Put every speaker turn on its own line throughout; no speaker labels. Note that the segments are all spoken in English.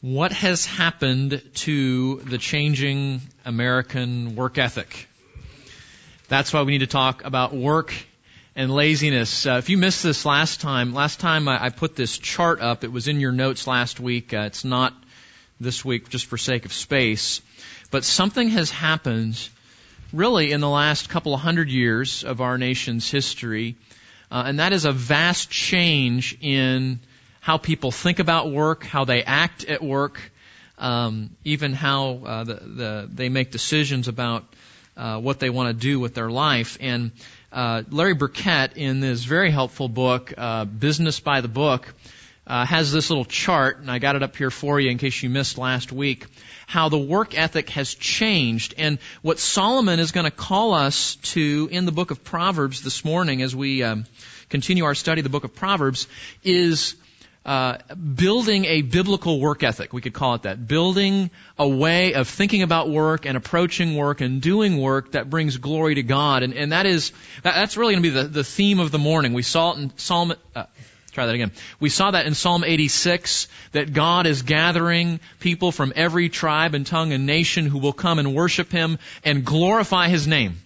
What has happened to the changing American work ethic? That's why we need to talk about work and laziness. Uh, if you missed this last time, last time I, I, put this chart up, it was in your notes last week. Uh, it's not this week just for sake of space. But something has happened really in the last couple of hundred years of our nation's history, uh, and that is a vast change in how people think about work, how they act at work, um, even how uh, the, the, they make decisions about uh, what they want to do with their life. And uh, Larry Burkett, in this very helpful book, uh, Business by the Book, uh, has this little chart, and I got it up here for you in case you missed last week, how the work ethic has changed. And what Solomon is going to call us to in the book of Proverbs this morning as we um, continue our study of the book of Proverbs is uh, building a biblical work ethic. We could call it that. Building a way of thinking about work and approaching work and doing work that brings glory to God. And, and that is, that, that's really going to be the, the theme of the morning. We saw it in Psalm, uh, try that again. We saw that in Psalm 86, that God is gathering people from every tribe and tongue and nation who will come and worship Him and glorify His name.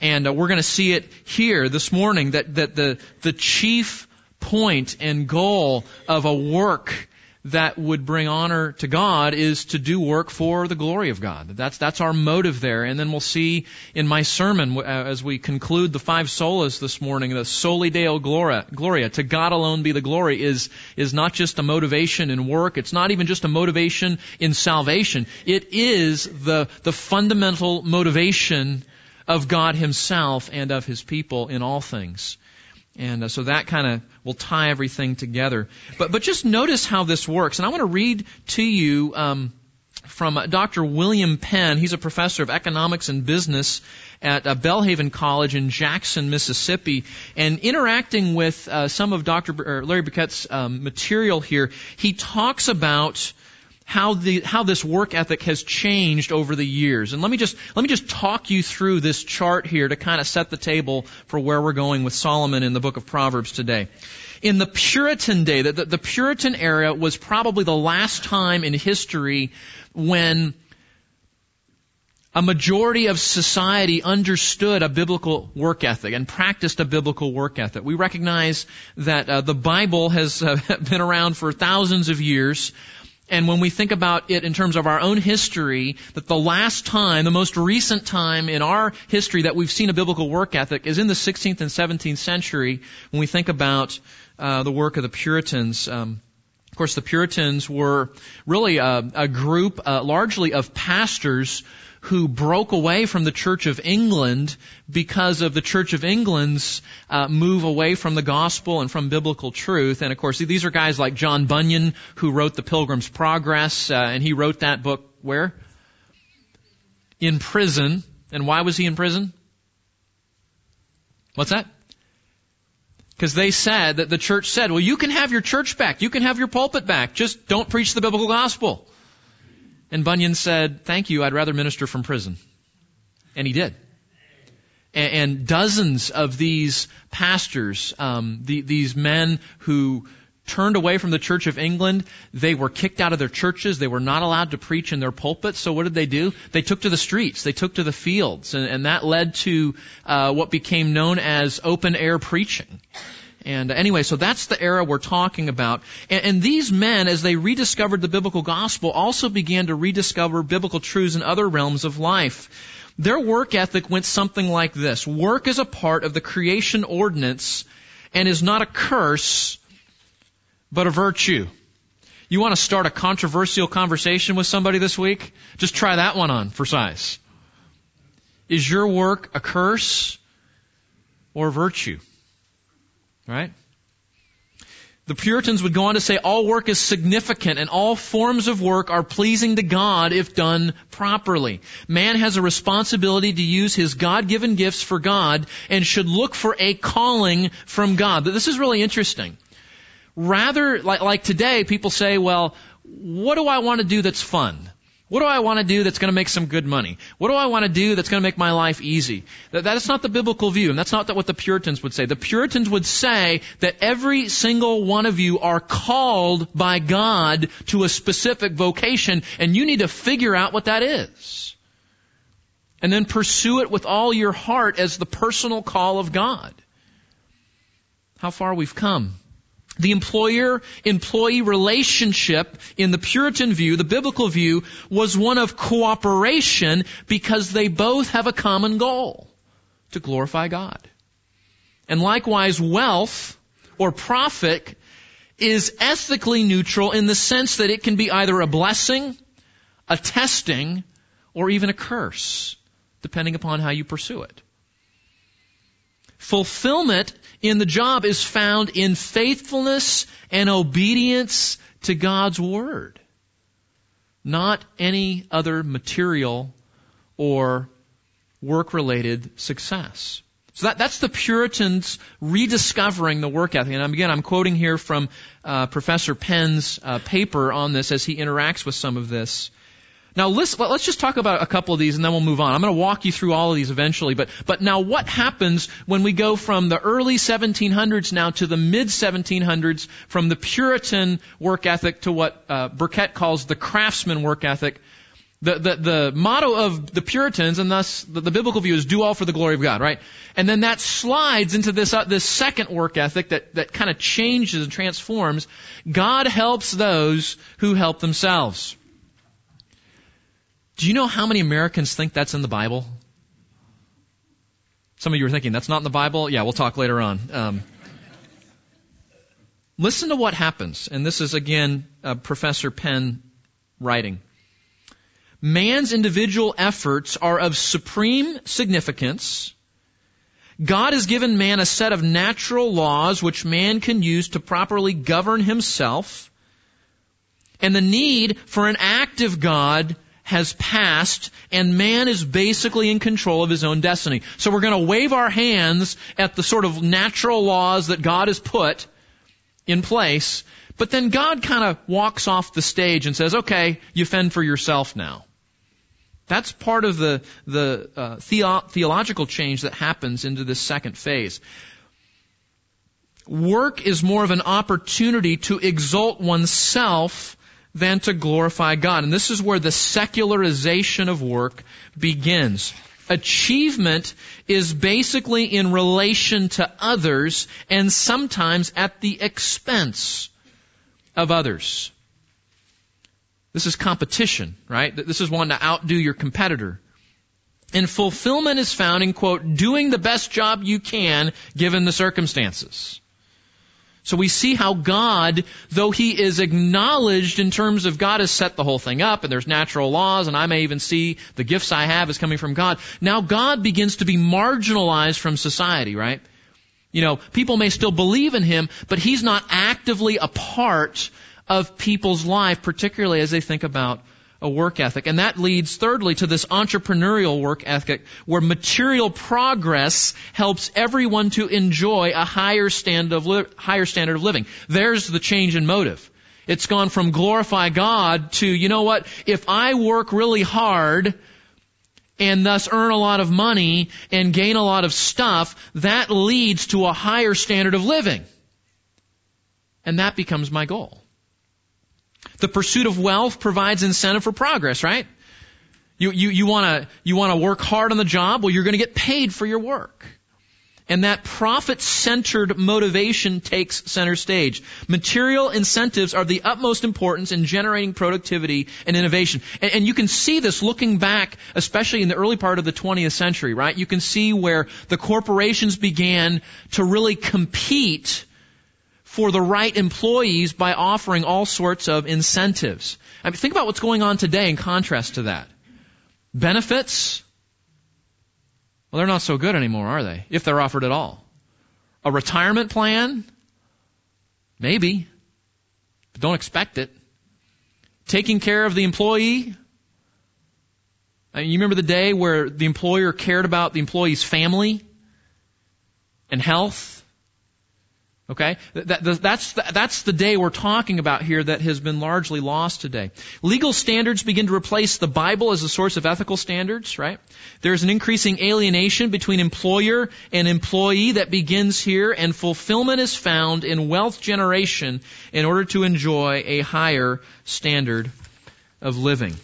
And uh, we're going to see it here this morning that, that the, the chief point and goal of a work that would bring honor to God is to do work for the glory of God. That's, that's our motive there. And then we'll see in my sermon uh, as we conclude the five solas this morning, the soli deo gloria, gloria, to God alone be the glory is, is not just a motivation in work. It's not even just a motivation in salvation. It is the, the fundamental motivation of God Himself and of His people in all things. And uh, so that kind of will tie everything together. But, but just notice how this works. And I want to read to you um, from uh, Dr. William Penn. He's a professor of economics and business at uh, Belhaven College in Jackson, Mississippi. And interacting with uh, some of Dr. B- Larry Burkett's um, material here, he talks about how the how this work ethic has changed over the years. And let me just let me just talk you through this chart here to kind of set the table for where we're going with Solomon in the book of Proverbs today. In the Puritan day, the, the, the Puritan era was probably the last time in history when a majority of society understood a biblical work ethic and practiced a biblical work ethic. We recognize that uh, the Bible has uh, been around for thousands of years. And when we think about it in terms of our own history, that the last time, the most recent time in our history that we've seen a biblical work ethic is in the 16th and 17th century when we think about uh, the work of the Puritans. Um, of course, the Puritans were really a, a group uh, largely of pastors who broke away from the Church of England because of the Church of England's uh, move away from the gospel and from biblical truth. And of course, these are guys like John Bunyan, who wrote The Pilgrim's Progress, uh, and he wrote that book where? In prison. And why was he in prison? What's that? Because they said that the church said, well, you can have your church back. You can have your pulpit back. Just don't preach the biblical gospel. And Bunyan said, Thank you, I'd rather minister from prison. And he did. And, and dozens of these pastors, um, the, these men who turned away from the Church of England, they were kicked out of their churches. They were not allowed to preach in their pulpits. So what did they do? They took to the streets. They took to the fields. And, and that led to uh, what became known as open air preaching. And uh, anyway, so that's the era we're talking about. And, and, these men, as they rediscovered the biblical gospel, also began to rediscover biblical truths in other realms of life. Their work ethic went something like this. Work is a part of the creation ordinance and is not a curse, but a virtue. You want to start a controversial conversation with somebody this week? Just try that one on for size. Is your work a curse or a virtue? Right? The Puritans would go on to say all work is significant and all forms of work are pleasing to God if done properly. Man has a responsibility to use his God-given gifts for God and should look for a calling from God. This is really interesting. Rather, like, like today, people say, well, what do I want to do that's fun? What do I want to do that's going to make some good money? What do I want to do that's going to make my life easy? That, that is not the biblical view, and that's not what the Puritans would say. The Puritans would say that every single one of you are called by God to a specific vocation, and you need to figure out what that is. And then pursue it with all your heart as the personal call of God. How far we've come. The employer-employee relationship in the Puritan view, the biblical view, was one of cooperation because they both have a common goal. To glorify God. And likewise, wealth or profit is ethically neutral in the sense that it can be either a blessing, a testing, or even a curse, depending upon how you pursue it. Fulfillment in the job is found in faithfulness and obedience to God's Word, not any other material or work related success. So that, that's the Puritans rediscovering the work ethic. And again, I'm quoting here from uh, Professor Penn's uh, paper on this as he interacts with some of this. Now let's just talk about a couple of these and then we'll move on. I'm going to walk you through all of these eventually, but, but now what happens when we go from the early 1700s now to the mid 1700s from the Puritan work ethic to what uh, Burkett calls the craftsman work ethic? The, the, the motto of the Puritans and thus the, the, biblical view is do all for the glory of God, right? And then that slides into this, uh, this second work ethic that, that kind of changes and transforms. God helps those who help themselves. Do you know how many Americans think that's in the Bible? Some of you are thinking, that's not in the Bible? Yeah, we'll talk later on. Um, listen to what happens. And this is, again, uh, Professor Penn writing. Man's individual efforts are of supreme significance. God has given man a set of natural laws which man can use to properly govern himself. And the need for an active God has passed and man is basically in control of his own destiny. So we're going to wave our hands at the sort of natural laws that God has put in place, but then God kind of walks off the stage and says, okay, you fend for yourself now. That's part of the, the uh, theo- theological change that happens into this second phase. Work is more of an opportunity to exalt oneself than to glorify God. And this is where the secularization of work begins. Achievement is basically in relation to others and sometimes at the expense of others. This is competition, right? This is wanting to outdo your competitor. And fulfillment is found in, quote, doing the best job you can given the circumstances. So we see how God, though He is acknowledged in terms of God has set the whole thing up and there's natural laws and I may even see the gifts I have is coming from God. Now God begins to be marginalized from society, right? You know, people may still believe in Him, but He's not actively a part of people's life, particularly as they think about a work ethic. And that leads thirdly to this entrepreneurial work ethic where material progress helps everyone to enjoy a higher standard of, li- higher standard of living. There's the change in motive. It's gone from glorify God to, you know what, if I work really hard, and thus earn a lot of money and gain a lot of stuff, that leads to a higher standard of living. And that becomes my goal. The pursuit of wealth provides incentive for progress, right? You, you, you wanna, you wanna work hard on the job? Well, you're gonna get paid for your work. And that profit-centered motivation takes center stage. Material incentives are the utmost importance in generating productivity and innovation. And, and, you can see this looking back, especially in the early part of the 20th century, right? You can see where the corporations began to really compete for the right employees by offering all sorts of incentives. I mean, think about what's going on today in contrast to that. Benefits? Well, they're not so good anymore, are they? If they're offered at all. A retirement plan? Maybe. But don't expect it. Taking care of the employee? I mean, you remember the day where the employer cared about the employee's family and health? Okay? That, that, that's, that's the day we're talking about here that has been largely lost today. Legal standards begin to replace the Bible as a source of ethical standards, right? There's an increasing alienation between employer and employee that begins here, and fulfillment is found in wealth generation in order to enjoy a higher standard of living.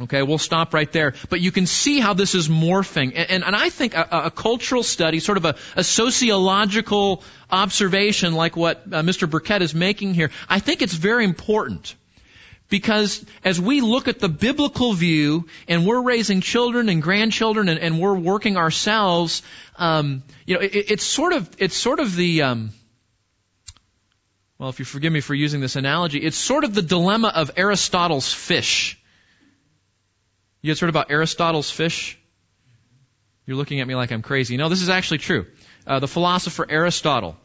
Okay, we'll stop right there. But you can see how this is morphing. And, and, and I think a, a, cultural study, sort of a, a sociological observation like what uh, Mr. Burkett is making here, I think it's very important. Because as we look at the biblical view and we're raising children and grandchildren and, and we're working ourselves, um, you know, it, it's sort of, it's sort of the, um, well, if you forgive me for using this analogy, it's sort of the dilemma of Aristotle's fish. You guys heard about Aristotle's fish? You're looking at me like I'm crazy. No, this is actually true. Uh, the philosopher Aristotle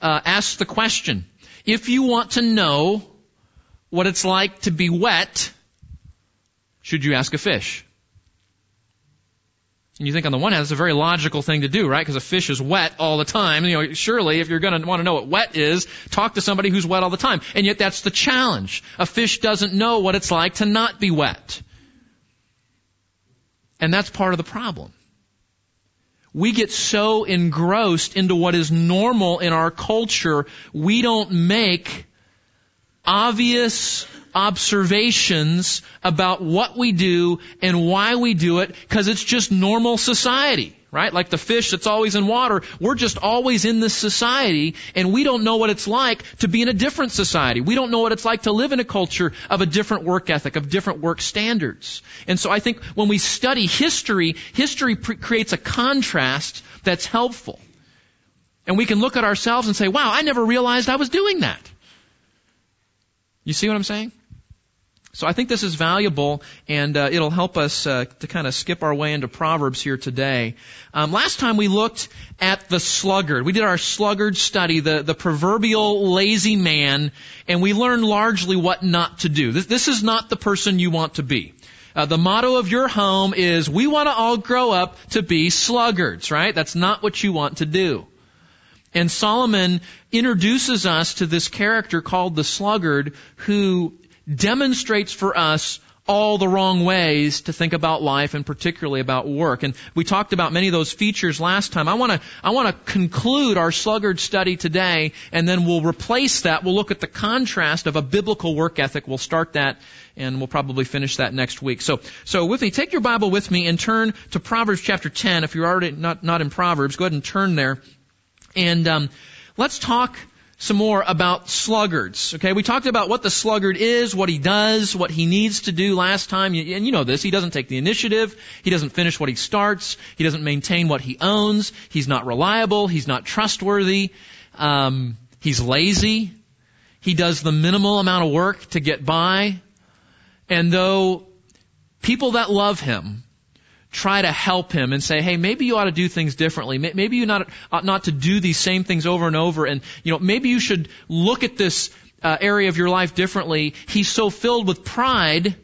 uh, asks the question: If you want to know what it's like to be wet, should you ask a fish? And you think on the one hand, it's a very logical thing to do, right? Because a fish is wet all the time. You know, surely if you're going to want to know what wet is, talk to somebody who's wet all the time. And yet that's the challenge. A fish doesn't know what it's like to not be wet. And that's part of the problem. We get so engrossed into what is normal in our culture, we don't make obvious observations about what we do and why we do it because it's just normal society right? Like the fish that's always in water. We're just always in this society and we don't know what it's like to be in a different society. We don't know what it's like to live in a culture of a different work ethic, of different work standards. And so I think when we study history, history pre- creates a contrast that's helpful. And we can look at ourselves and say, wow, I never realized I was doing that. You see what I'm saying? So I think this is valuable, and uh, it'll help us uh, to kind of skip our way into Proverbs here today. Um, last time we looked at the sluggard. We did our sluggard study, the, the proverbial lazy man, and we learned largely what not to do. This, this is not the person you want to be. Uh, the motto of your home is, we want to all grow up to be sluggards, right? That's not what you want to do. And Solomon introduces us to this character called the sluggard who demonstrates for us all the wrong ways to think about life and particularly about work. And we talked about many of those features last time. I want to I want to conclude our sluggard study today and then we'll replace that. We'll look at the contrast of a biblical work ethic. We'll start that and we'll probably finish that next week. So so with me, take your Bible with me and turn to Proverbs chapter 10. If you're already not not in Proverbs, go ahead and turn there. And um, let's talk some more about sluggards. Okay, we talked about what the sluggard is, what he does, what he needs to do last time, and you know this. He doesn't take the initiative. He doesn't finish what he starts. He doesn't maintain what he owns. He's not reliable. He's not trustworthy. Um, he's lazy. He does the minimal amount of work to get by. And though people that love him try to help him and say, hey, maybe you ought to do things differently. Maybe you not, ought not to do these same things over and over. And, you know, maybe you should look at this uh, area of your life differently. He's so filled with pride,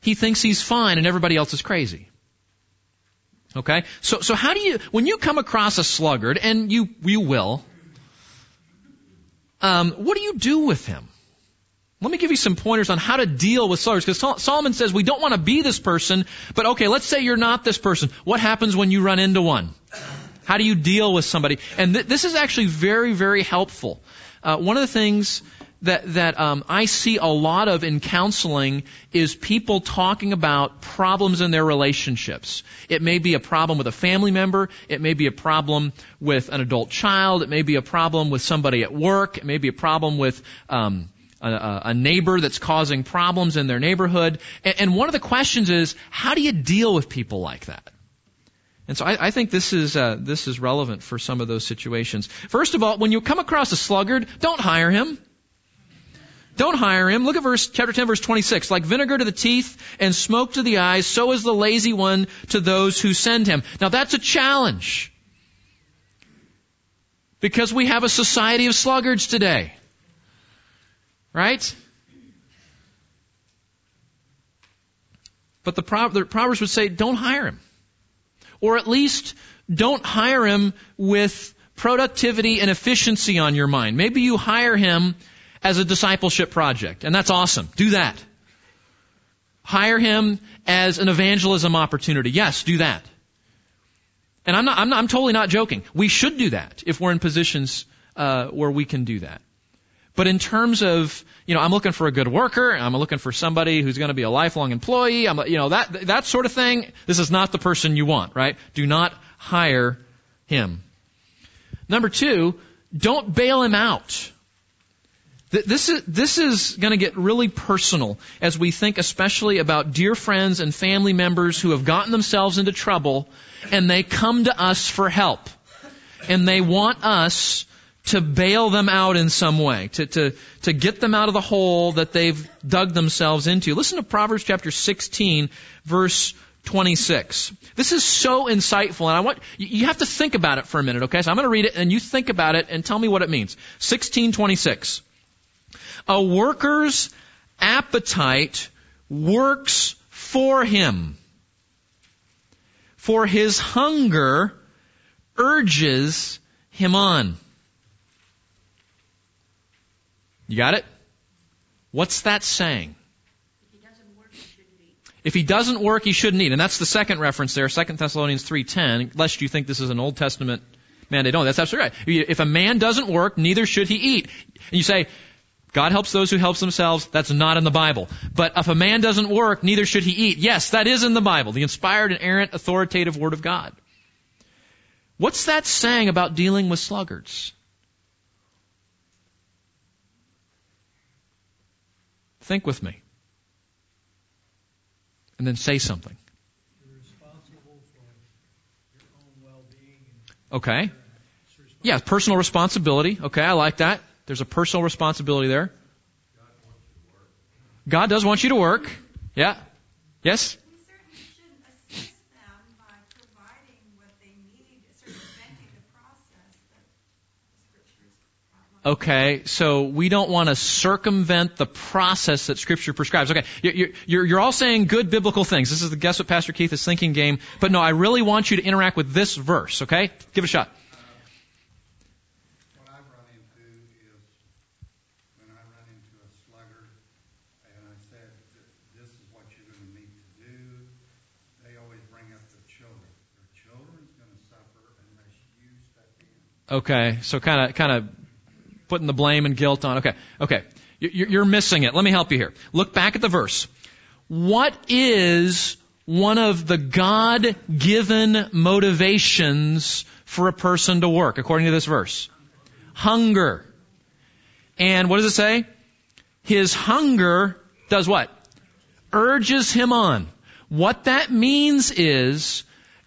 he thinks he's fine and everybody else is crazy. Okay? So, so how do you, when you come across a sluggard, and you, you will, um, what do you do with him? Let me give you some pointers on how to deal with sluggards, because Solomon says we don't want to be this person, but okay, let's say you're not this person. What happens when you run into one? How do you deal with somebody? And th- this is actually very, very helpful. Uh, one of the things that that um, I see a lot of in counseling is people talking about problems in their relationships. It may be a problem with a family member. It may be a problem with an adult child. It may be a problem with somebody at work. It may be a problem with um, a, a, neighbor that's causing problems in their neighborhood. And, and, one of the questions is, how do you deal with people like that? And so I, I think this is uh, this is relevant for some of those situations. First of all, when you come across a sluggard, don't hire him. Don't hire him. Look at verse chapter 10 verse 26. Like vinegar to the teeth and smoke to the eyes, so is the lazy one to those who send him. Now that's a challenge. Because we have a society of sluggards today. Right? But the, Proverbs would say, don't hire him. Or at least don't hire him with productivity and efficiency on your mind. Maybe you hire him as a discipleship project, and that's awesome. Do that. Hire him as an evangelism opportunity. Yes, do that. And I'm not, I'm, not, I'm totally not joking. We should do that if we're in positions uh, where we can do that. But in terms of, you know, I'm looking for a good worker, I'm looking for somebody who's going to be a lifelong employee, I'm, you know, that, that sort of thing, this is not the person you want, right? Do not hire him. Number two, don't bail him out. This is, this is going to get really personal as we think especially about dear friends and family members who have gotten themselves into trouble and they come to us for help. And they want us to bail them out in some way, to, to, to get them out of the hole that they've dug themselves into. Listen to Proverbs chapter 16, verse 26. This is so insightful, and I want, you have to think about it for a minute, okay? So I'm gonna read it, and you think about it and tell me what it means. 1626. A worker's appetite works for him, for his hunger urges him on. You got it? What's that saying? If he doesn't work, he shouldn't eat. And that's the second reference there, 2 Thessalonians 3.10, lest you think this is an Old Testament mandate. No, that's absolutely right. If a man doesn't work, neither should he eat. And you say, God helps those who help themselves. That's not in the Bible. But if a man doesn't work, neither should he eat. Yes, that is in the Bible. The inspired, inerrant, authoritative Word of God. What's that saying about dealing with sluggards? Think with me. And then say something. Okay. Yeah, personal responsibility. Okay, I like that. There's a personal responsibility there. God does want you to work. Yeah. Yes? Okay, so we don't want to circumvent the process that Scripture prescribes. Okay, you're, you're, you're, all saying good biblical things. This is the guess what Pastor Keith is thinking game. But no, I really want you to interact with this verse, okay? Give it a shot. Okay, so kind of kind of putting the blame and guilt on. Okay, okay. You're missing it. Let me help you here. Look back at the verse. What is one of the God given motivations for a person to work, according to this verse? Hunger. And what does it say? His hunger does what? Urges him on. What that means is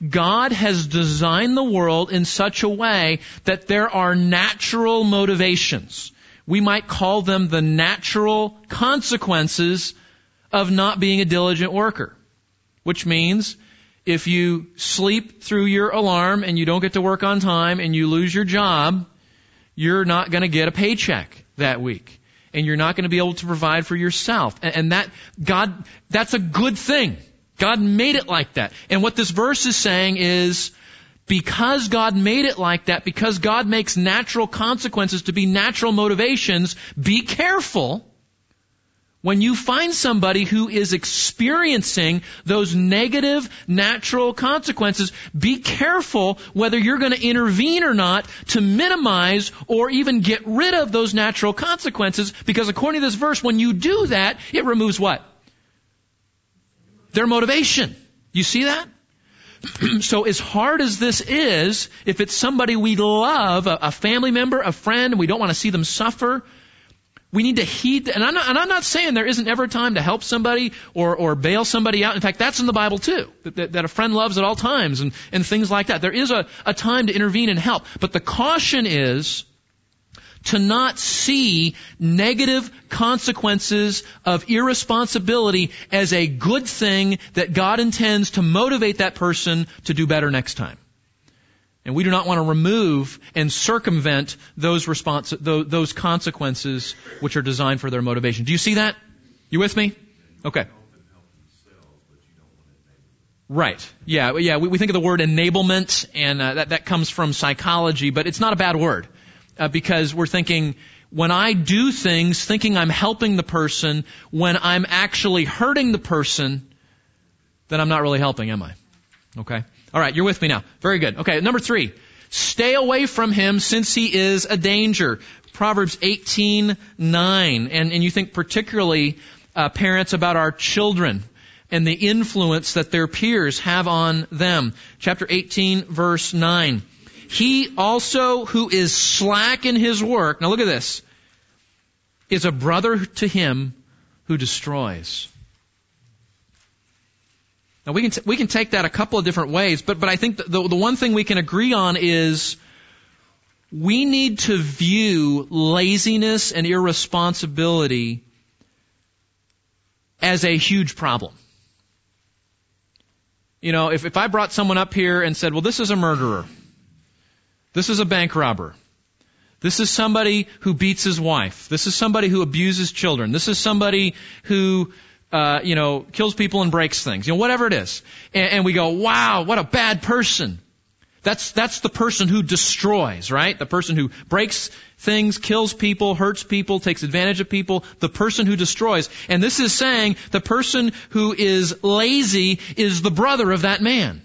God has designed the world in such a way that there are natural motivations. We might call them the natural consequences of not being a diligent worker. Which means if you sleep through your alarm and you don't get to work on time and you lose your job, you're not going to get a paycheck that week. And you're not going to be able to provide for yourself. And that, God, that's a good thing. God made it like that. And what this verse is saying is, because God made it like that, because God makes natural consequences to be natural motivations, be careful when you find somebody who is experiencing those negative natural consequences, be careful whether you're going to intervene or not to minimize or even get rid of those natural consequences because according to this verse, when you do that, it removes what? Their motivation. You see that? so as hard as this is, if it's somebody we love, a, a family member, a friend, and we don't want to see them suffer, we need to heed, and I'm, not, and I'm not saying there isn't ever time to help somebody or, or bail somebody out. In fact, that's in the Bible too, that, that, that a friend loves at all times and, and things like that. There is a, a time to intervene and help. But the caution is, to not see negative consequences of irresponsibility as a good thing that God intends to motivate that person to do better next time. And we do not want to remove and circumvent those response, those consequences which are designed for their motivation. Do you see that? You with me? Okay. Right. Yeah. Yeah. We, think of the word enablement, and uh, that that comes from psychology, but it's not a bad word uh, because we're thinking when I do things thinking I'm helping the person, when I'm actually hurting the person, then I'm not really helping, am I? Okay. All right. You're with me now. Very good. Okay. Number three. Stay away from him since he is a danger. Proverbs 18:9, and and you think particularly uh, parents about our children and the influence that their peers have on them. Chapter 18, verse 9. He also who is slack in his work, now look at this, is a brother to him who destroys. Now we can, t- we can take that a couple of different ways, but, but I think the, the one thing we can agree on is we need to view laziness and irresponsibility as a huge problem. You know, if, if I brought someone up here and said, well, this is a murderer. This is a bank robber. This is somebody who beats his wife. This is somebody who abuses children. This is somebody who, uh, you know, kills people and breaks things. You know, whatever it is. And, and we go, wow, what a bad person. That's, that's the person who destroys, right? The person who breaks things, kills people, hurts people, takes advantage of people, the person who destroys. And this is saying the person who is lazy is the brother of that man.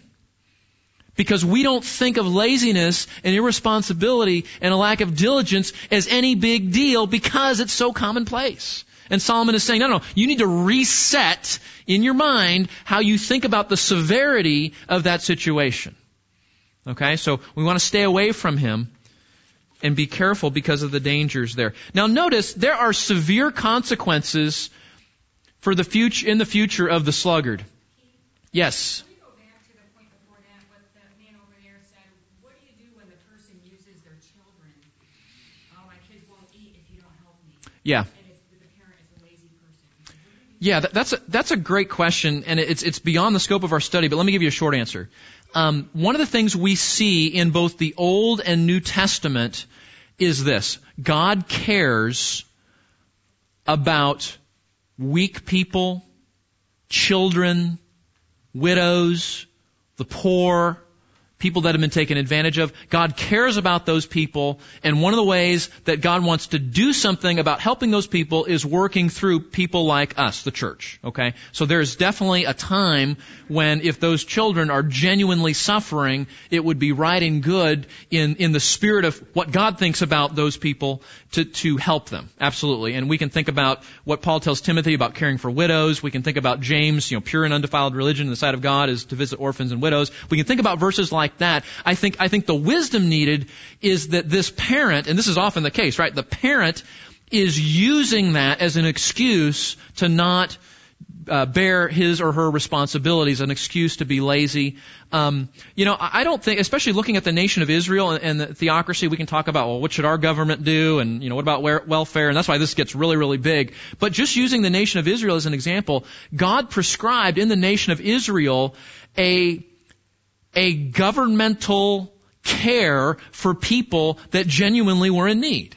Because we don't think of laziness and irresponsibility and a lack of diligence as any big deal because it's so commonplace. And Solomon is saying, no, no, you need to reset in your mind how you think about the severity of that situation. Okay, so we want to stay away from him and be careful because of the dangers there. Now notice there are severe consequences for the future in the future of the sluggard. Yes. Yeah. Yeah, that's a, that's a great question, and it's it's beyond the scope of our study. But let me give you a short answer um, one of the things we see in both the Old and New Testament is this God cares about weak people, children, widows, the poor, people that have been taken advantage of. God cares about those people, and one of the ways that God wants to do something about helping those people is working through people like us, the church. Okay? So there's definitely a time when if those children are genuinely suffering, it would be right and good in, in the spirit of what God thinks about those people to, to help them. Absolutely. And we can think about what Paul tells Timothy about caring for widows. We can think about James, you know, pure and undefiled religion in the sight of God is to visit orphans and widows. We can think about verses like like that. I think, I think the wisdom needed is that this parent, and this is often the case, right? The parent is using that as an excuse to not uh, bear his or her responsibilities, an excuse to be lazy. Um, you know, I don't think, especially looking at the nation of Israel and, and, the theocracy, we can talk about, well, what should our government do, and you know, what about welfare, and that's why this gets really, really big. But just using the nation of Israel as an example, God prescribed in the nation of Israel a a governmental care for people that genuinely were in need.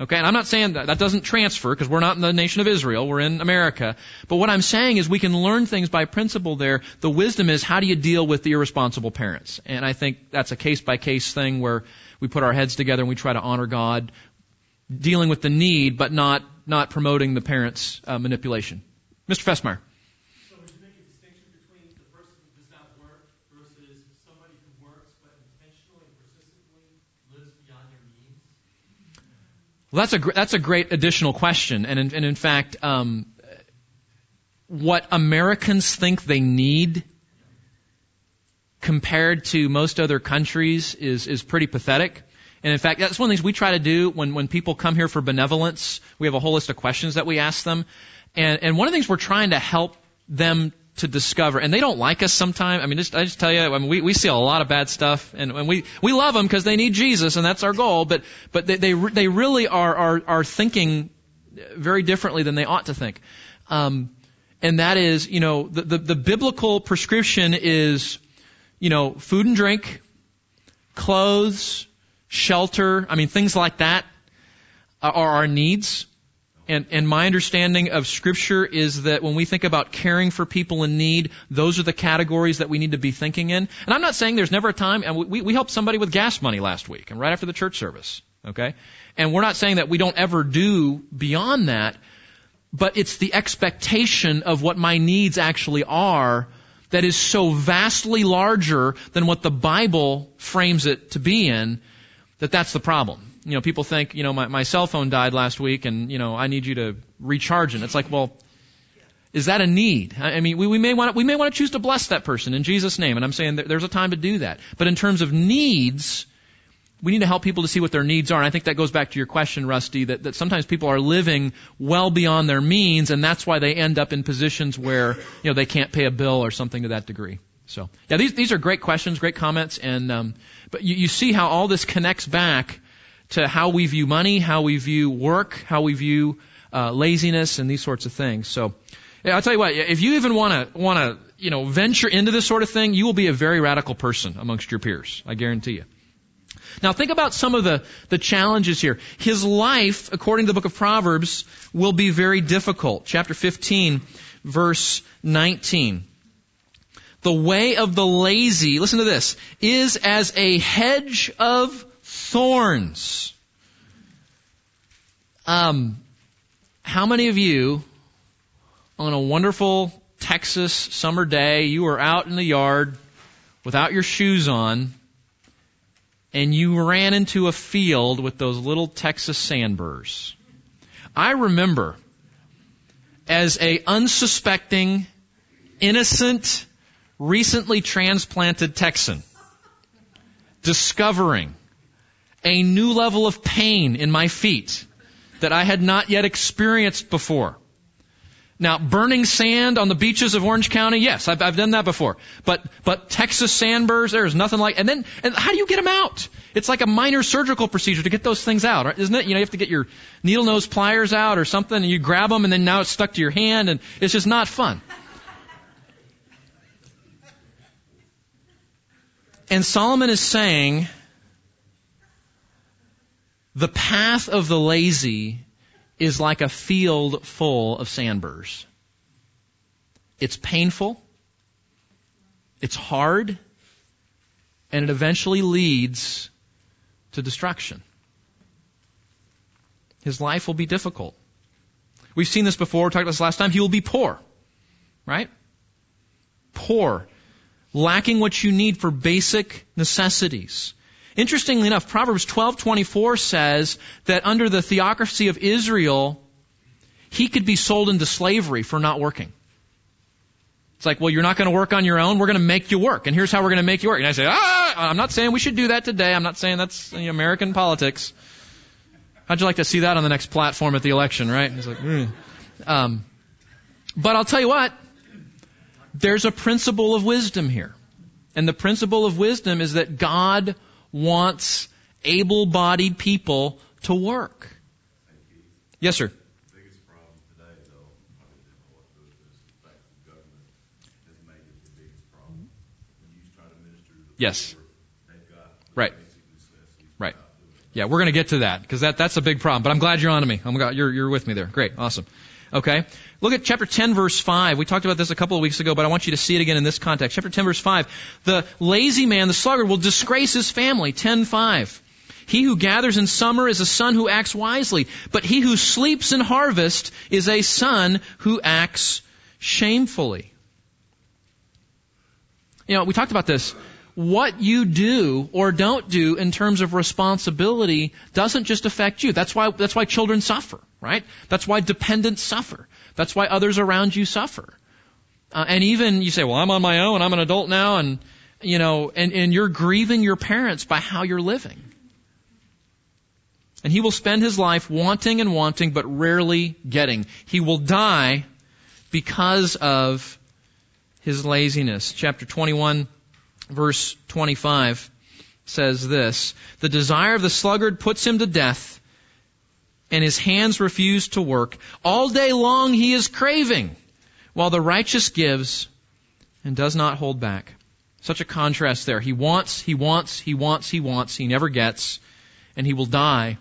Okay, and I'm not saying that that doesn't transfer because we're not in the nation of Israel, we're in America. But what I'm saying is we can learn things by principle there. The wisdom is how do you deal with the irresponsible parents? And I think that's a case by case thing where we put our heads together and we try to honor God, dealing with the need, but not not promoting the parents' uh, manipulation. Mr. Fessmeyer. Well, that's a that's a great additional question, and in, and in fact, um, what Americans think they need compared to most other countries is is pretty pathetic. And in fact, that's one of the things we try to do when when people come here for benevolence. We have a whole list of questions that we ask them, and and one of the things we're trying to help them to discover, and they don't like us sometimes. I mean, just, I just tell you, I mean, we, we see a lot of bad stuff, and, and we we love them because they need Jesus, and that's our goal. But but they they, they really are are are thinking very differently than they ought to think, um, and that is, you know, the, the the biblical prescription is, you know, food and drink, clothes, shelter. I mean, things like that are our needs. And, and my understanding of scripture is that when we think about caring for people in need, those are the categories that we need to be thinking in. And I'm not saying there's never a time, and we, we helped somebody with gas money last week and right after the church service. Okay? And we're not saying that we don't ever do beyond that, but it's the expectation of what my needs actually are that is so vastly larger than what the Bible frames it to be in that that's the problem. You know, people think, you know, my, my cell phone died last week and, you know, I need you to recharge it. It's like, well, is that a need? I mean, we, we may want to, we may want to choose to bless that person in Jesus' name, and I'm saying there's a time to do that. But in terms of needs, we need to help people to see what their needs are. And I think that goes back to your question, Rusty, that, that sometimes people are living well beyond their means, and that's why they end up in positions where, you know, they can't pay a bill or something to that degree. So, yeah, these, these are great questions, great comments, and, um, but you, you see how all this connects back to how we view money, how we view work, how we view, uh, laziness, and these sorts of things. So, yeah, I'll tell you what, if you even want to, want to, you know, venture into this sort of thing, you will be a very radical person amongst your peers. I guarantee you. Now think about some of the, the challenges here. His life, according to the book of Proverbs, will be very difficult. Chapter 15, verse 19. The way of the lazy, listen to this, is as a hedge of thorns. Um, how many of you on a wonderful Texas summer day, you were out in the yard without your shoes on, and you ran into a field with those little Texas sandburrs. I remember as a unsuspecting, innocent, recently transplanted Texan discovering a new level of pain in my feet that I had not yet experienced before. Now, burning sand on the beaches of Orange County, yes, I've, I've done that before. But, but Texas sandburrs, there's nothing like, and then, and how do you get them out? It's like a minor surgical procedure to get those things out, right? isn't it? You know, you have to get your needle nose pliers out or something, and you grab them, and then now it's stuck to your hand, and it's just not fun. And Solomon is saying, the path of the lazy is like a field full of sandburrs. It's painful, it's hard, and it eventually leads to destruction. His life will be difficult. We've seen this before, we talked about this last time. He will be poor, right? Poor, lacking what you need for basic necessities. Interestingly enough, Proverbs 12:24 says that under the theocracy of Israel, he could be sold into slavery for not working. It's like, well, you're not going to work on your own. We're going to make you work, and here's how we're going to make you work. And I say, ah, I'm not saying we should do that today. I'm not saying that's American politics. How'd you like to see that on the next platform at the election, right? He's like, mm. um, but I'll tell you what, there's a principle of wisdom here. And the principle of wisdom is that God wants able bodied people to work. Yes, sir. Yes. Right. Right. Yeah, we're going to get to that because that, that's a big problem. But I'm glad you're on to me. I'm glad you're, you're with me there. Great. Awesome. Okay. Look at chapter 10 verse 5. We talked about this a couple of weeks ago, but I want you to see it again in this context. Chapter 10 verse 5. The lazy man, the sluggard, will disgrace his family. 10-5. He who gathers in summer is a son who acts wisely, but he who sleeps in harvest is a son who acts shamefully. You know, we talked about this. What you do or don't do in terms of responsibility doesn't just affect you. That's why, that's why children suffer, right? That's why dependents suffer. That's why others around you suffer. Uh, and even you say, well, I'm on my own, I'm an adult now, and, you know, and, and you're grieving your parents by how you're living. And he will spend his life wanting and wanting, but rarely getting. He will die because of his laziness. Chapter 21, verse 25 says this The desire of the sluggard puts him to death and his hands refuse to work. All day long he is craving, while the righteous gives and does not hold back. Such a contrast there. He wants, he wants, he wants, he wants, he never gets, and he will die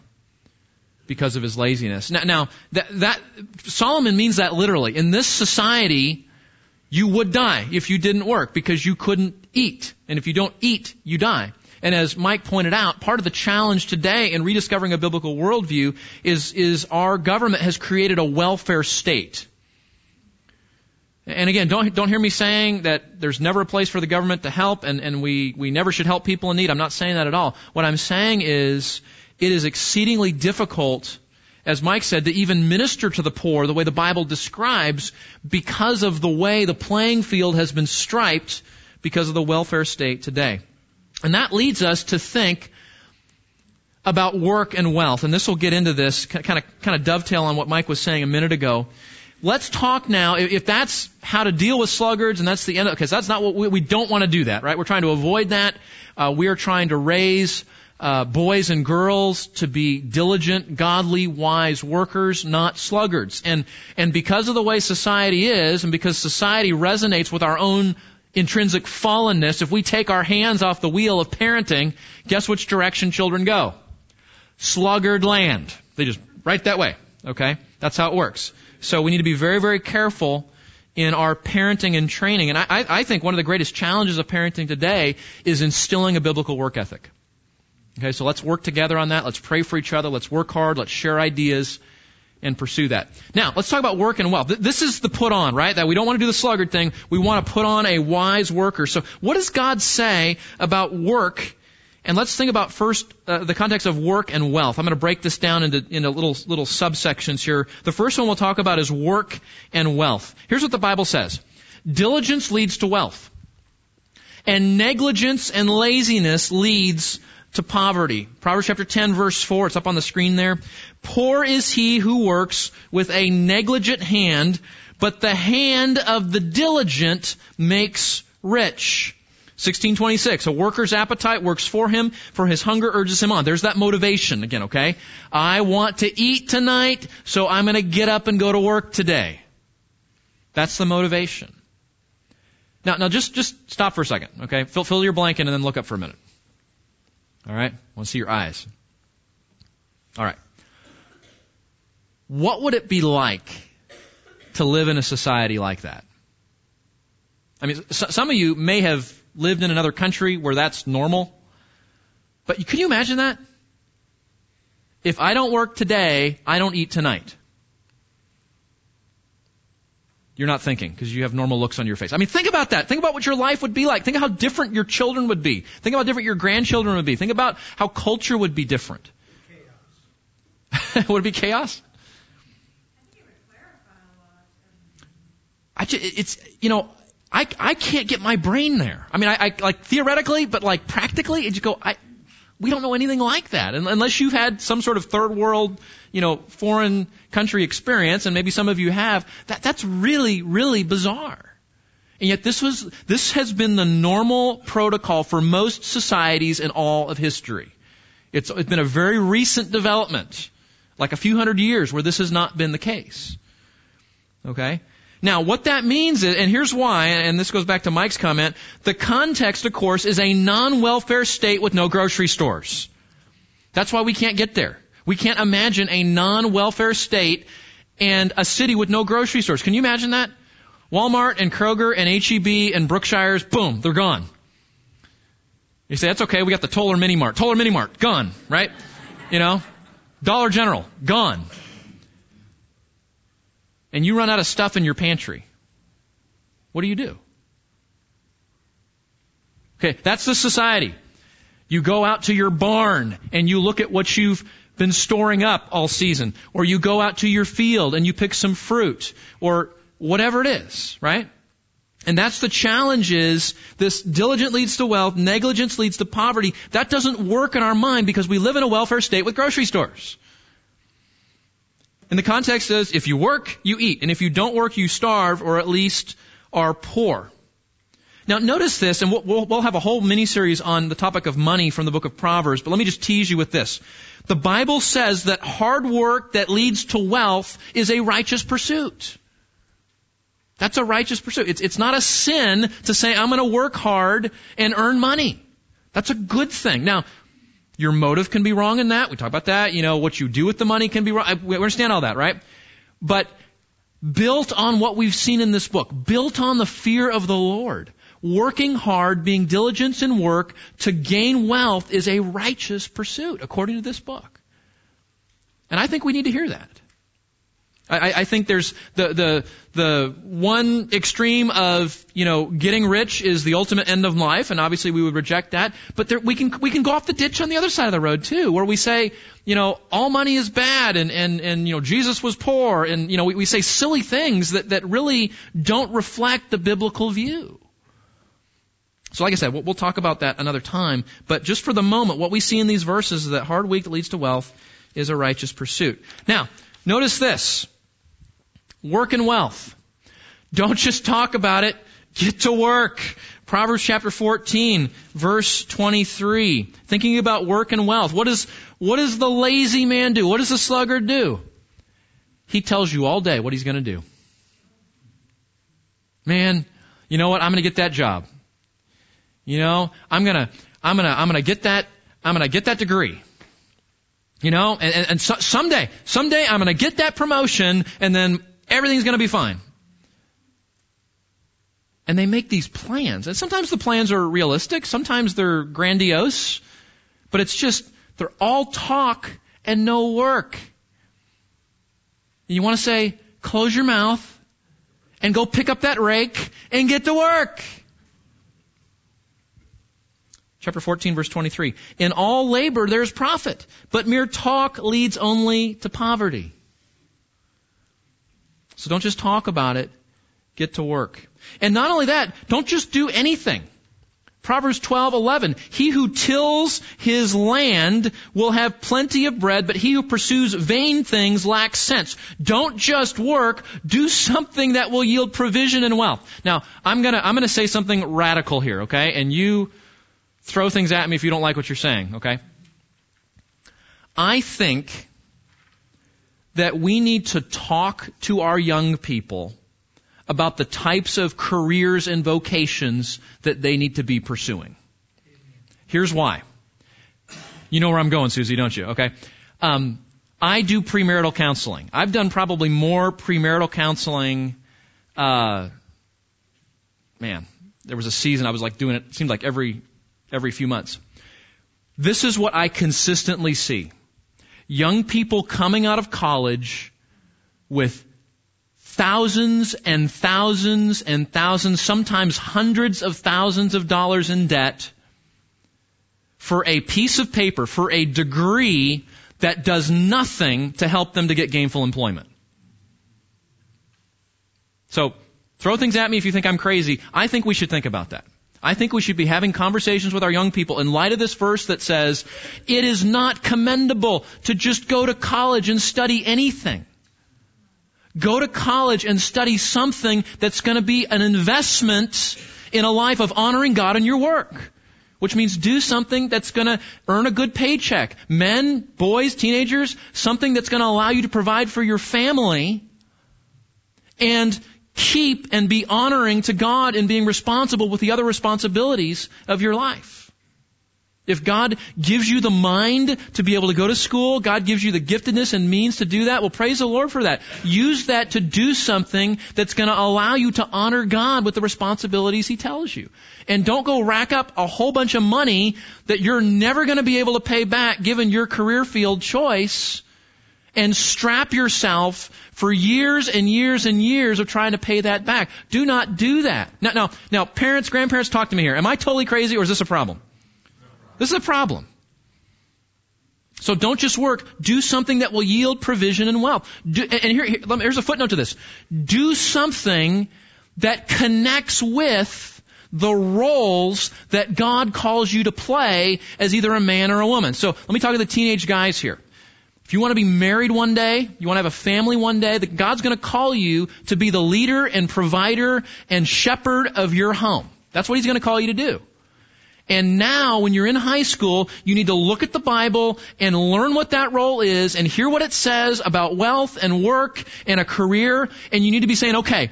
because of his laziness. Now, now that, that, Solomon means that literally. In this society, you would die if you didn't work because you couldn't eat. And if you don't eat, you die. And as Mike pointed out, part of the challenge today in rediscovering a biblical worldview is, is our government has created a welfare state. And again, don't, don't hear me saying that there's never a place for the government to help and, and we, we never should help people in need. I'm not saying that at all. What I'm saying is it is exceedingly difficult, as Mike said, to even minister to the poor the way the Bible describes because of the way the playing field has been striped because of the welfare state today. And that leads us to think about work and wealth. And this will get into this, kind of, kind of dovetail on what Mike was saying a minute ago. Let's talk now, if that's how to deal with sluggards and that's the end, of it, because that's not what we, we don't want to do that, right? We're trying to avoid that. Uh, we are trying to raise uh, boys and girls to be diligent, godly, wise workers, not sluggards. And and because of the way society is, and because society resonates with our own intrinsic fallenness, if we take our hands off the wheel of parenting, guess which direction children go? Sluggard land. They just right that way. Okay, that's how it works. So we need to be very, very careful in our parenting and training. And I, I think one of the greatest challenges of parenting today is instilling a biblical work ethic. Okay, so let's work together on that. Let's pray for each other. Let's work hard. Let's share ideas and pursue that. Now, let's talk about work and wealth. This is the put on, right? That we don't want to do the sluggard thing. We want to put on a wise worker. So what does God say about work? And let's think about first uh, the context of work and wealth. I'm going to break this down into, into little, little subsections here. The first one we'll talk about is work and wealth. Here's what the Bible says. Diligence leads to wealth. And negligence and laziness leads to poverty. Proverbs chapter 10 verse 4, it's up on the screen there. Poor is he who works with a negligent hand, but the hand of the diligent makes rich. 1626, a worker's appetite works for him, for his hunger urges him on. There's that motivation again, okay? I want to eat tonight, so I'm gonna get up and go to work today. That's the motivation. Now, now just, just stop for a second, okay? Fill, fill your blanket and then look up for a minute. All right? I want to see your eyes. All right. What would it be like to live in a society like that? I mean, some of you may have lived in another country where that's normal, but can you imagine that? If I don't work today, I don't eat tonight. You're not thinking because you have normal looks on your face. I mean, think about that. Think about what your life would be like. Think how different your children would be. Think about how different your grandchildren would be. Think about how culture would be different. Would it be chaos? I it I just, it's, you know, I, I can't get my brain there. I mean, I, I like theoretically, but like practically, it just go, I, we don't know anything like that. Unless you've had some sort of third world, you know, foreign country experience, and maybe some of you have, that, that's really, really bizarre. And yet this was, this has been the normal protocol for most societies in all of history. It's, it's been a very recent development, like a few hundred years where this has not been the case. Okay? Now, what that means is, and here's why, and this goes back to Mike's comment, the context, of course, is a non-welfare state with no grocery stores. That's why we can't get there. We can't imagine a non-welfare state and a city with no grocery stores. Can you imagine that? Walmart and Kroger and HEB and Brookshire's, boom, they're gone. You say, that's okay, we got the Toller Mini Mart. Toller Mini Mart, gone, right? You know? Dollar General, gone and you run out of stuff in your pantry, what do you do? Okay, that's the society. You go out to your barn and you look at what you've been storing up all season. Or you go out to your field and you pick some fruit. Or whatever it is, right? And that's the challenge is this diligent leads to wealth, negligence leads to poverty. That doesn't work in our mind because we live in a welfare state with grocery stores. And the context says, if you work, you eat. And if you don't work, you starve or at least are poor. Now notice this, and we'll, we'll, have a whole mini series on the topic of money from the book of Proverbs, but let me just tease you with this. The Bible says that hard work that leads to wealth is a righteous pursuit. That's a righteous pursuit. It's, it's not a sin to say, I'm going to work hard and earn money. That's a good thing. Now, Your motive can be wrong in that. We talk about that. You know, what you do with the money can be wrong. We understand all that, right? But built on what we've seen in this book, built on the fear of the Lord, working hard, being diligent in work to gain wealth is a righteous pursuit, according to this book. And I think we need to hear that. I, I think there's the, the, the one extreme of, you know, getting rich is the ultimate end of life, and obviously we would reject that. But there, we can, we can go off the ditch on the other side of the road too, where we say, you know, all money is bad and, and, and, you know, Jesus was poor, and, you know, we, we say silly things that, that really don't reflect the biblical view. So like I said, we'll, talk about that another time, but just for the moment, what we see in these verses is that hard work leads to wealth is a righteous pursuit. Now, notice this. Work and wealth. Don't just talk about it. Get to work. Proverbs chapter 14, verse 23. Thinking about work and wealth. What does, what does the lazy man do? What does the sluggard do? He tells you all day what he's going to do. Man, you know what? I'm going to get that job. You know, I'm going to, I'm going to, I'm going to get that, I'm going to get that degree. You know, and, and, and so, someday, someday I'm going to get that promotion and then Everything's going to be fine. And they make these plans. And sometimes the plans are realistic, sometimes they're grandiose, but it's just, they're all talk and no work. You want to say, close your mouth and go pick up that rake and get to work. Chapter 14 verse 23. In all labor there's profit, but mere talk leads only to poverty. So don't just talk about it. Get to work. And not only that, don't just do anything. Proverbs 12:11 He who tills his land will have plenty of bread but he who pursues vain things lacks sense. Don't just work, do something that will yield provision and wealth. Now, I'm going to I'm going to say something radical here, okay? And you throw things at me if you don't like what you're saying, okay? I think that we need to talk to our young people about the types of careers and vocations that they need to be pursuing. Here's why. You know where I'm going, Susie, don't you? Okay. Um, I do premarital counseling. I've done probably more premarital counseling. Uh, man, there was a season I was like doing it. it seemed like every every few months. This is what I consistently see young people coming out of college with thousands and thousands and thousands, sometimes hundreds of thousands of dollars in debt for a piece of paper, for a degree that does nothing to help them to get gainful employment. So, throw things at me if you think I'm crazy. I think we should think about that. I think we should be having conversations with our young people in light of this verse that says, it is not commendable to just go to college and study anything. Go to college and study something that's going to be an investment in a life of honoring God in your work. Which means do something that's going to earn a good paycheck. Men, boys, teenagers, something that's going to allow you to provide for your family and keep and be honoring to God and being responsible with the other responsibilities of your life. If God gives you the mind to be able to go to school, God gives you the giftedness and means to do that, well praise the Lord for that. Use that to do something that's going to allow you to honor God with the responsibilities He tells you. And don't go rack up a whole bunch of money that you're never going to be able to pay back given your career field choice and strap yourself for years and years and years of trying to pay that back. Do not do that. Now, now, now, parents, grandparents, talk to me here. Am I totally crazy or is this a problem? This is a problem. So don't just work. Do something that will yield provision and wealth. Do, and here, here, here's a footnote to this. Do something that connects with the roles that God calls you to play as either a man or a woman. So let me talk to the teenage guys here. If you want to be married one day, you want to have a family one day, that God's going to call you to be the leader and provider and shepherd of your home. That's what He's going to call you to do. And now, when you're in high school, you need to look at the Bible and learn what that role is and hear what it says about wealth and work and a career. And you need to be saying, okay,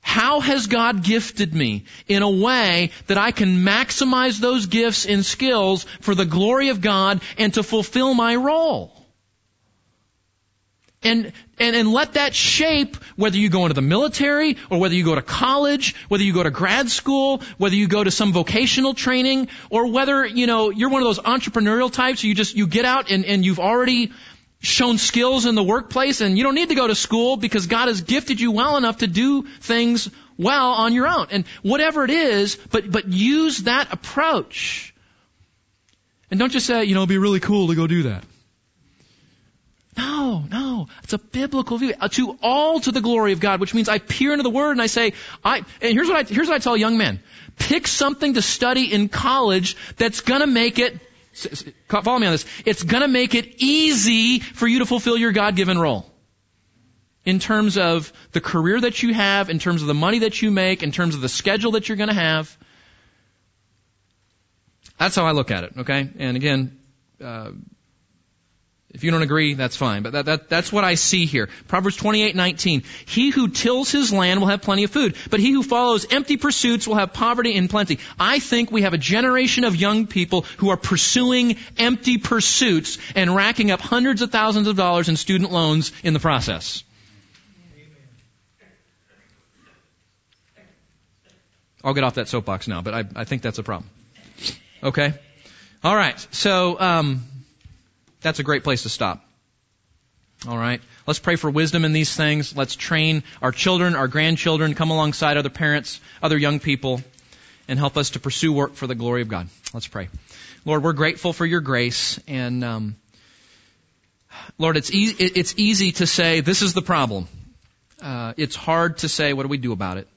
How has God gifted me in a way that I can maximize those gifts and skills for the glory of God and to fulfill my role? And, and, and let that shape whether you go into the military or whether you go to college, whether you go to grad school, whether you go to some vocational training, or whether, you know, you're one of those entrepreneurial types, you just, you get out and, and you've already shown skills in the workplace and you don't need to go to school because God has gifted you well enough to do things well on your own. And whatever it is, but, but use that approach. And don't just say, you know, it'd be really cool to go do that. No, no. It's a biblical view. Uh, to all to the glory of God, which means I peer into the Word and I say, I, and here's what I, here's what I tell young men. Pick something to study in college that's gonna make it, follow me on this, it's gonna make it easy for you to fulfill your God-given role. In terms of the career that you have, in terms of the money that you make, in terms of the schedule that you're gonna have. That's how I look at it, okay? And again, uh, if you don't agree, that's fine. But that, that, that's what I see here. Proverbs 28:19. He who tills his land will have plenty of food, but he who follows empty pursuits will have poverty and plenty. I think we have a generation of young people who are pursuing empty pursuits and racking up hundreds of thousands of dollars in student loans in the process. I'll get off that soapbox now, but I, I think that's a problem. Okay? All right. So, um, that's a great place to stop. All right. Let's pray for wisdom in these things. Let's train our children, our grandchildren, come alongside other parents, other young people, and help us to pursue work for the glory of God. Let's pray. Lord, we're grateful for your grace, and um, Lord, it's e- it's easy to say this is the problem. Uh, it's hard to say what do we do about it.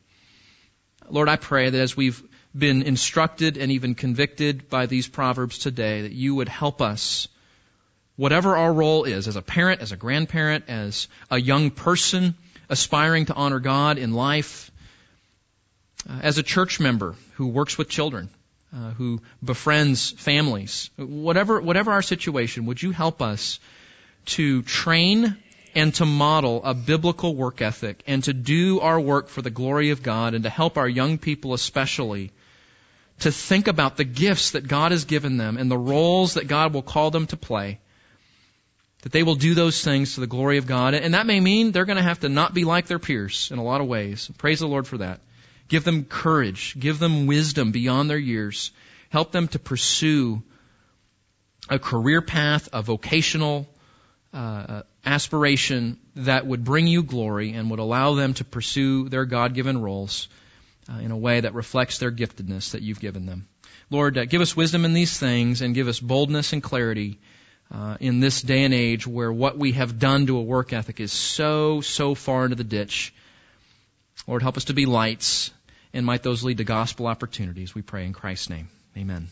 Lord, I pray that as we've been instructed and even convicted by these proverbs today, that you would help us whatever our role is, as a parent, as a grandparent, as a young person aspiring to honor God in life, uh, as a church member who works with children, uh, who befriends families, whatever, whatever our situation, would you help us to train and to model a biblical work ethic and to do our work for the glory of God and to help our young people especially to think about the gifts that God has given them and the roles that God will call them to play that they will do those things to the glory of God. And that may mean they're going to have to not be like their peers in a lot of ways. Praise the Lord for that. Give them courage. Give them wisdom beyond their years. Help them to pursue a career path, a vocational uh, aspiration that would bring you glory and would allow them to pursue their God-given roles uh, in a way that reflects their giftedness that you've given them. Lord, uh, give us wisdom in these things and give us boldness and clarity uh, in this day and age where what we have done to a work ethic is so, so far into the ditch. Lord, help us to be lights, and might those lead to gospel opportunities. We pray in Christ's name. Amen.